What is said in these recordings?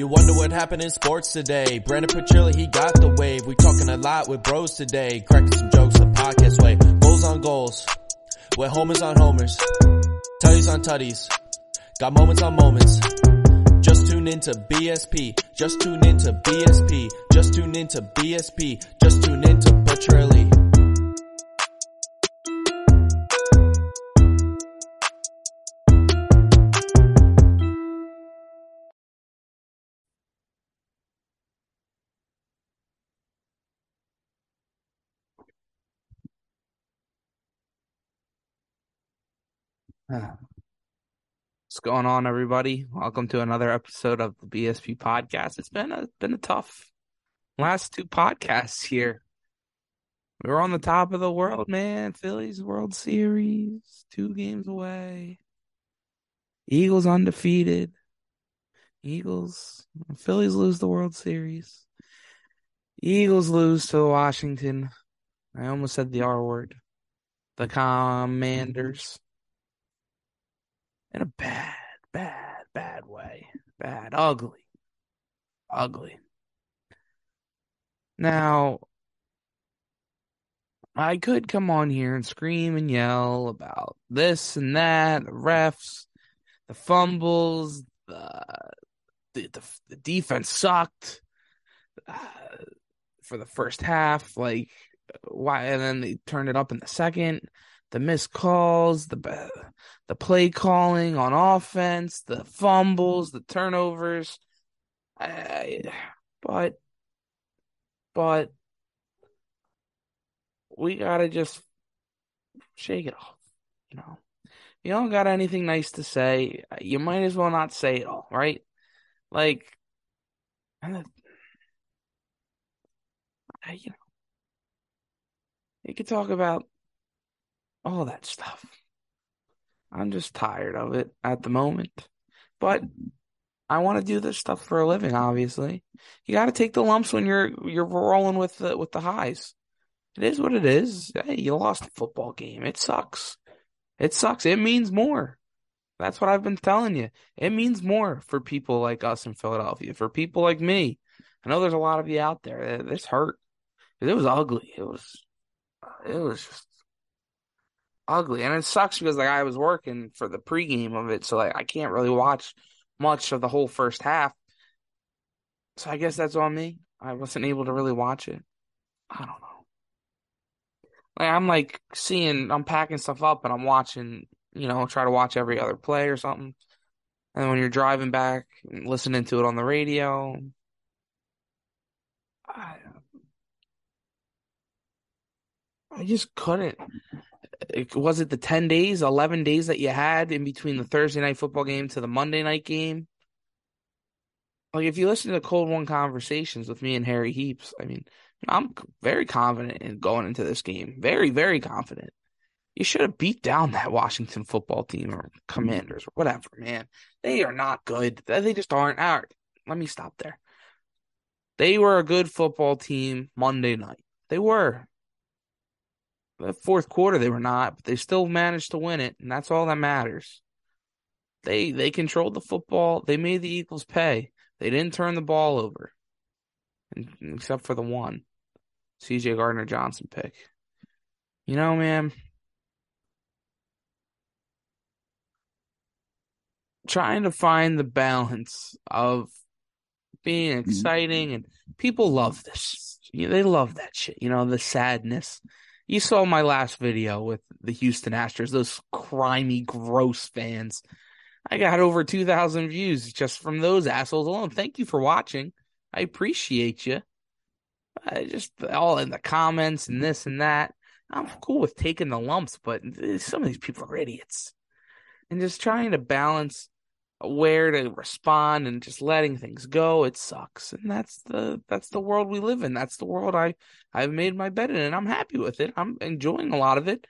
You wonder what happened in sports today. Brandon Petrilli, he got the wave. We talking a lot with bros today. Cracking some jokes the podcast way. Goals on goals. With homers on homers. Tutties on tutties. Got moments on moments. Just tune into BSP. Just tune into BSP. Just tune into BSP. Just tune into What's going on, everybody? Welcome to another episode of the BSP podcast. It's been a been a tough last two podcasts here. We were on the top of the world, man. Phillies World Series, two games away. Eagles undefeated. Eagles, Phillies lose the World Series. Eagles lose to Washington. I almost said the R word. The Commanders in a bad, bad, bad way. Bad, ugly, ugly. Now, I could come on here and scream and yell about this and that, the refs, the fumbles, the the, the, the defense sucked uh, for the first half. Like, why? And then they turned it up in the second the missed calls, the the play calling on offense, the fumbles, the turnovers. I, but but we gotta just shake it off. You know, you don't got anything nice to say. You might as well not say it all, right? Like, you know, you could talk about all that stuff. I'm just tired of it at the moment. But I want to do this stuff for a living, obviously. You got to take the lumps when you're you're rolling with the with the highs. It is what it is. Hey, you lost a football game. It sucks. It sucks. It means more. That's what I've been telling you. It means more for people like us in Philadelphia, for people like me. I know there's a lot of you out there. This hurt. It was ugly. It was it was just ugly, and it sucks because like I was working for the pregame of it, so like I can't really watch much of the whole first half. So I guess that's on me. I wasn't able to really watch it. I don't know. Like I'm like seeing, I'm packing stuff up, and I'm watching. You know, try to watch every other play or something. And when you're driving back, listening to it on the radio, I, I just couldn't was it the 10 days, 11 days that you had in between the Thursday night football game to the Monday night game? Like, if you listen to Cold One conversations with me and Harry Heaps, I mean, I'm very confident in going into this game. Very, very confident. You should have beat down that Washington football team or Commanders or whatever, man. They are not good. They just aren't. Let me stop there. They were a good football team Monday night. They were the fourth quarter they were not, but they still managed to win it, and that's all that matters. They they controlled the football. They made the Eagles pay. They didn't turn the ball over, except for the one, C.J. Gardner Johnson pick. You know, man. Trying to find the balance of being mm-hmm. exciting and people love this. You know, they love that shit. You know, the sadness you saw my last video with the Houston Astros, those crimey, gross fans. I got over 2,000 views just from those assholes alone. Thank you for watching. I appreciate you. I just all in the comments and this and that. I'm cool with taking the lumps, but some of these people are idiots. And just trying to balance where to respond and just letting things go. It sucks. And that's the that's the world we live in. That's the world i i've made my bed in and i'm happy with it. I'm enjoying a lot of it.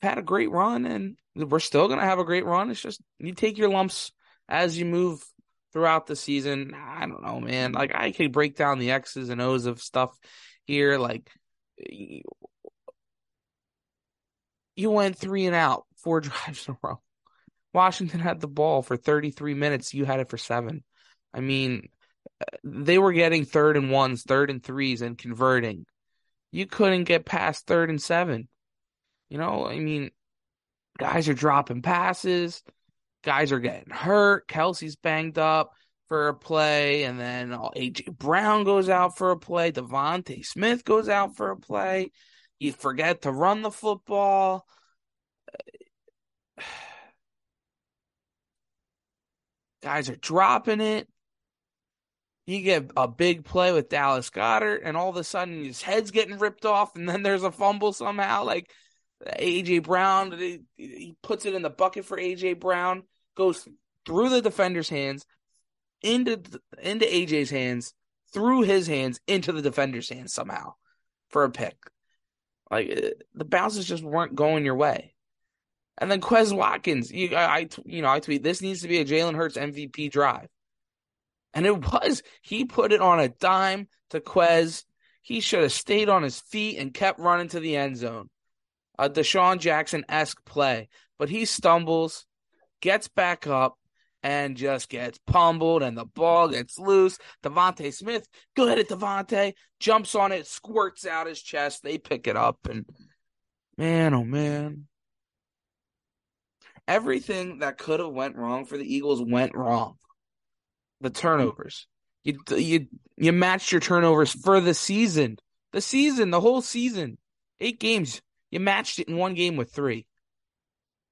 Had a great run and we're still going to have a great run. It's just you take your lumps as you move throughout the season. I don't know man. Like i could break down the x's and o's of stuff here. Like you went three and out four drives in a row Washington had the ball for 33 minutes. You had it for seven. I mean, they were getting third and ones, third and threes, and converting. You couldn't get past third and seven. You know, I mean, guys are dropping passes, guys are getting hurt. Kelce's banged up for a play, and then uh, AJ Brown goes out for a play. DeVonta Smith goes out for a play. You forget to run the football. Guys are dropping it. You get a big play with Dallas Goedert, and all of a sudden his head's getting ripped off, and then there's a fumble somehow. Like AJ Brown, he puts it in the bucket for AJ Brown, goes through the defender's hands, into into AJ's hands, through his hands, into the defender's hands somehow for a pick. Like uh, the bounces just weren't going your way. And then Quez Watkins, you, I, you know, I tweet this needs to be a Jalen Hurts MVP drive, and it was. He put it on a dime to Quez. He should have stayed on his feet and kept running to the end zone. A DeSean Jackson esque play, but he stumbles, gets back up, and just gets pummeled, and the ball gets loose. DeVonta Smith, go ahead at DeVonta, jumps on it, squirts out his chest. They pick it up, and man, oh man, everything that could have went wrong for the Eagles went wrong. The turnovers, you you you matched your turnovers for the season, the season, the whole season, eight games. You matched it in one game with three.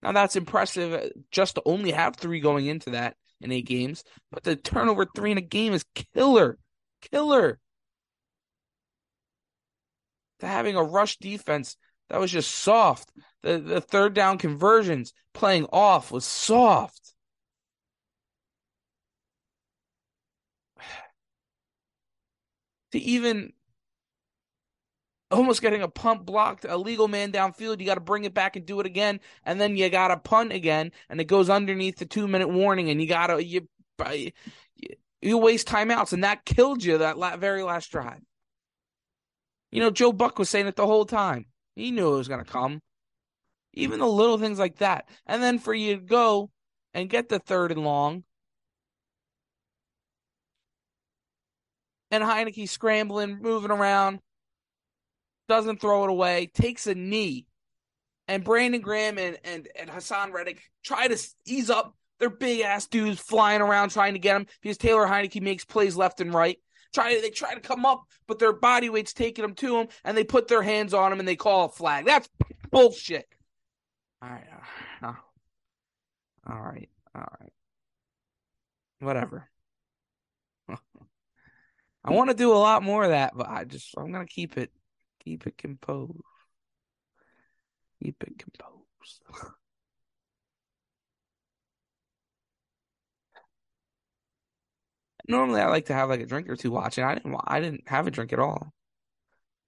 Now that's impressive just to only have three going into that in eight games, but the turnover three in a game is killer, killer. To having a rush defense that was just soft. The the third down conversions playing off was soft. To even almost getting a punt blocked, a legal man downfield. You got to bring it back and do it again, and then you got to punt again, and it goes underneath the two minute warning, and you got to you you waste timeouts, and that killed you that very last drive. You know, Joe Buck was saying it the whole time. He knew it was going to come. Even the little things like that, and then for you to go and get the third and long. And Heinicke scrambling, moving around, doesn't throw it away, takes a knee, and Brandon Graham and, and, and Haason Reddick try to ease up. They're big ass dudes flying around trying to get him because Taylor Heinicke makes plays left and right. Try they try to come up, but their body weight's taking them to him, and they put their hands on him and they call a flag. That's bullshit. All right, uh, all right, all right, whatever. I want to do a lot more of that, but I just I'm gonna keep it Keep it composed. Keep it composed. Normally, I like to have like a drink or two watching. I didn't. I didn't have a drink at all.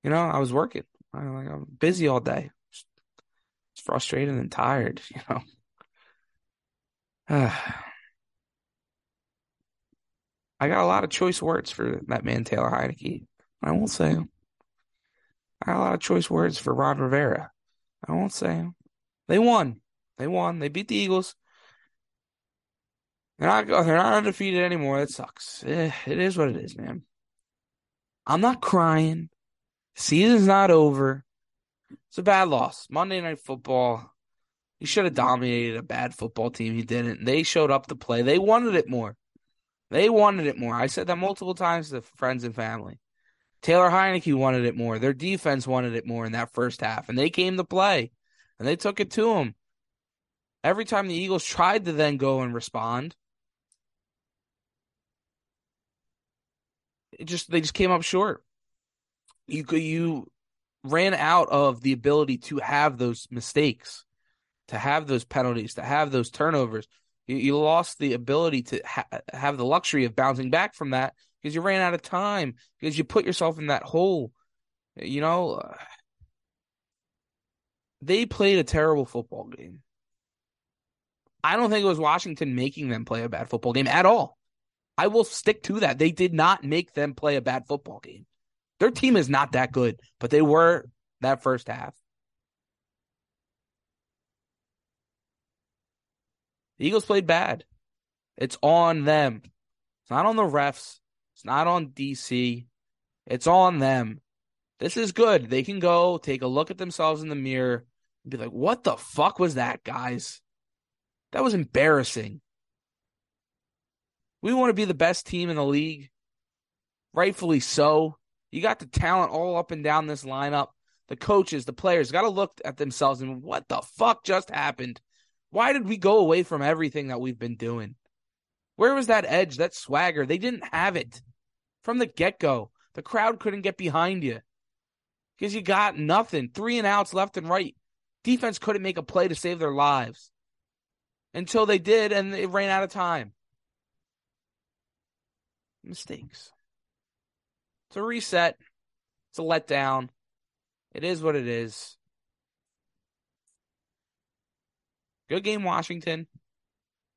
You know, I was working. I like I'm busy all day. It's frustrated and tired. You know. I got a lot of choice words for that man Taylor Heinicke. I won't say. I got a lot of choice words for Ron Rivera. I won't say. They won. They won. They beat the Eagles. They're not. They're not undefeated anymore. That sucks. Eh, it is what it is, man. I'm not crying. Season's not over. It's a bad loss. Monday Night Football. He should have dominated a bad football team. He didn't. They showed up to play. They wanted it more. They wanted it more. I said that multiple times to friends and family. Taylor Heinicke wanted it more. Their defense wanted it more in that first half, and they came to play, and they took it to them. Every time the Eagles tried to then go and respond, it just they just came up short. You you ran out of the ability to have those mistakes, to have those penalties, to have those turnovers. You, you lost the ability to ha- have the luxury of bouncing back from that because you ran out of time because you put yourself in that hole. You know, they played a terrible football game. I don't think it was Washington making them play a bad football game at all. I will stick to that. They did not make them play a bad football game. Their team is not that good, but they were that first half. The Eagles played bad. It's on them. It's not on the refs. It's not on DC. It's on them. This is good. They can go take a look at themselves in the mirror and be like, what the fuck was that, guys? That was embarrassing. We want to be the best team in the league. Rightfully so. You got the talent all up and down this lineup. The coaches, the players got to look at themselves and what the fuck just happened? Why did we go away from everything that we've been doing? Where was that edge, that swagger? They didn't have it from the get go. The crowd couldn't get behind you because you got nothing. Three and outs left and right. Defense couldn't make a play to save their lives until they did, and it ran out of time. Mistakes. It's a reset. It's a letdown. It is what it is. Good game, Washington.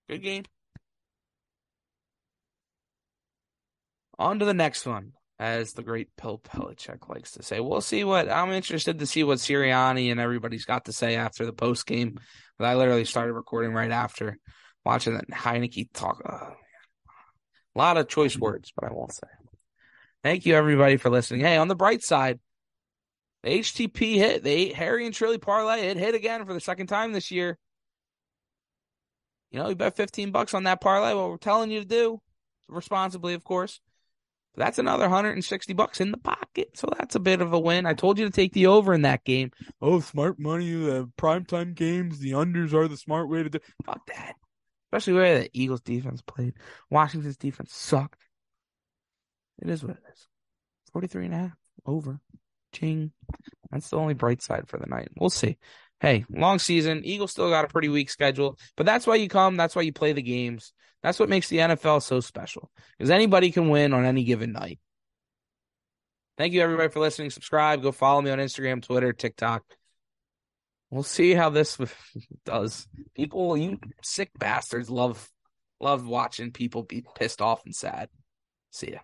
Good game. On to the next one, as the great Bill Belichick likes to say. We'll see what I'm interested to see what Sirianni and everybody's got to say after the post game. But I literally started recording right after watching that Heinicke talk. Oh, a lot of choice words, but I won't say. Thank you everybody for listening. Hey, on the bright side, the HTP hit. The Harry and Trilly parlay it hit again for the second time this year. You know, you bet 15 bucks on that parlay. What we're telling you to do, responsibly, of course. But that's another 160 bucks in the pocket. So that's a bit of a win. I told you to take the over in that game. Oh, smart money, uh, primetime games, the unders are the smart way to do. Fuck that. Especially where the Eagles defense played. Washington's defense sucked. It is what it is. 43 and a half over. Ching. That's the only bright side for the night. We'll see hey, long season. Eagles still got a pretty weak schedule, but that's why you come. That's why you play the games. That's what makes the NFL so special because anybody can win on any given night. Thank you everybody for listening. Subscribe. Go follow me on Instagram, Twitter, TikTok. We'll see how this does. People, you sick bastards, love love watching people be pissed off and sad. See ya.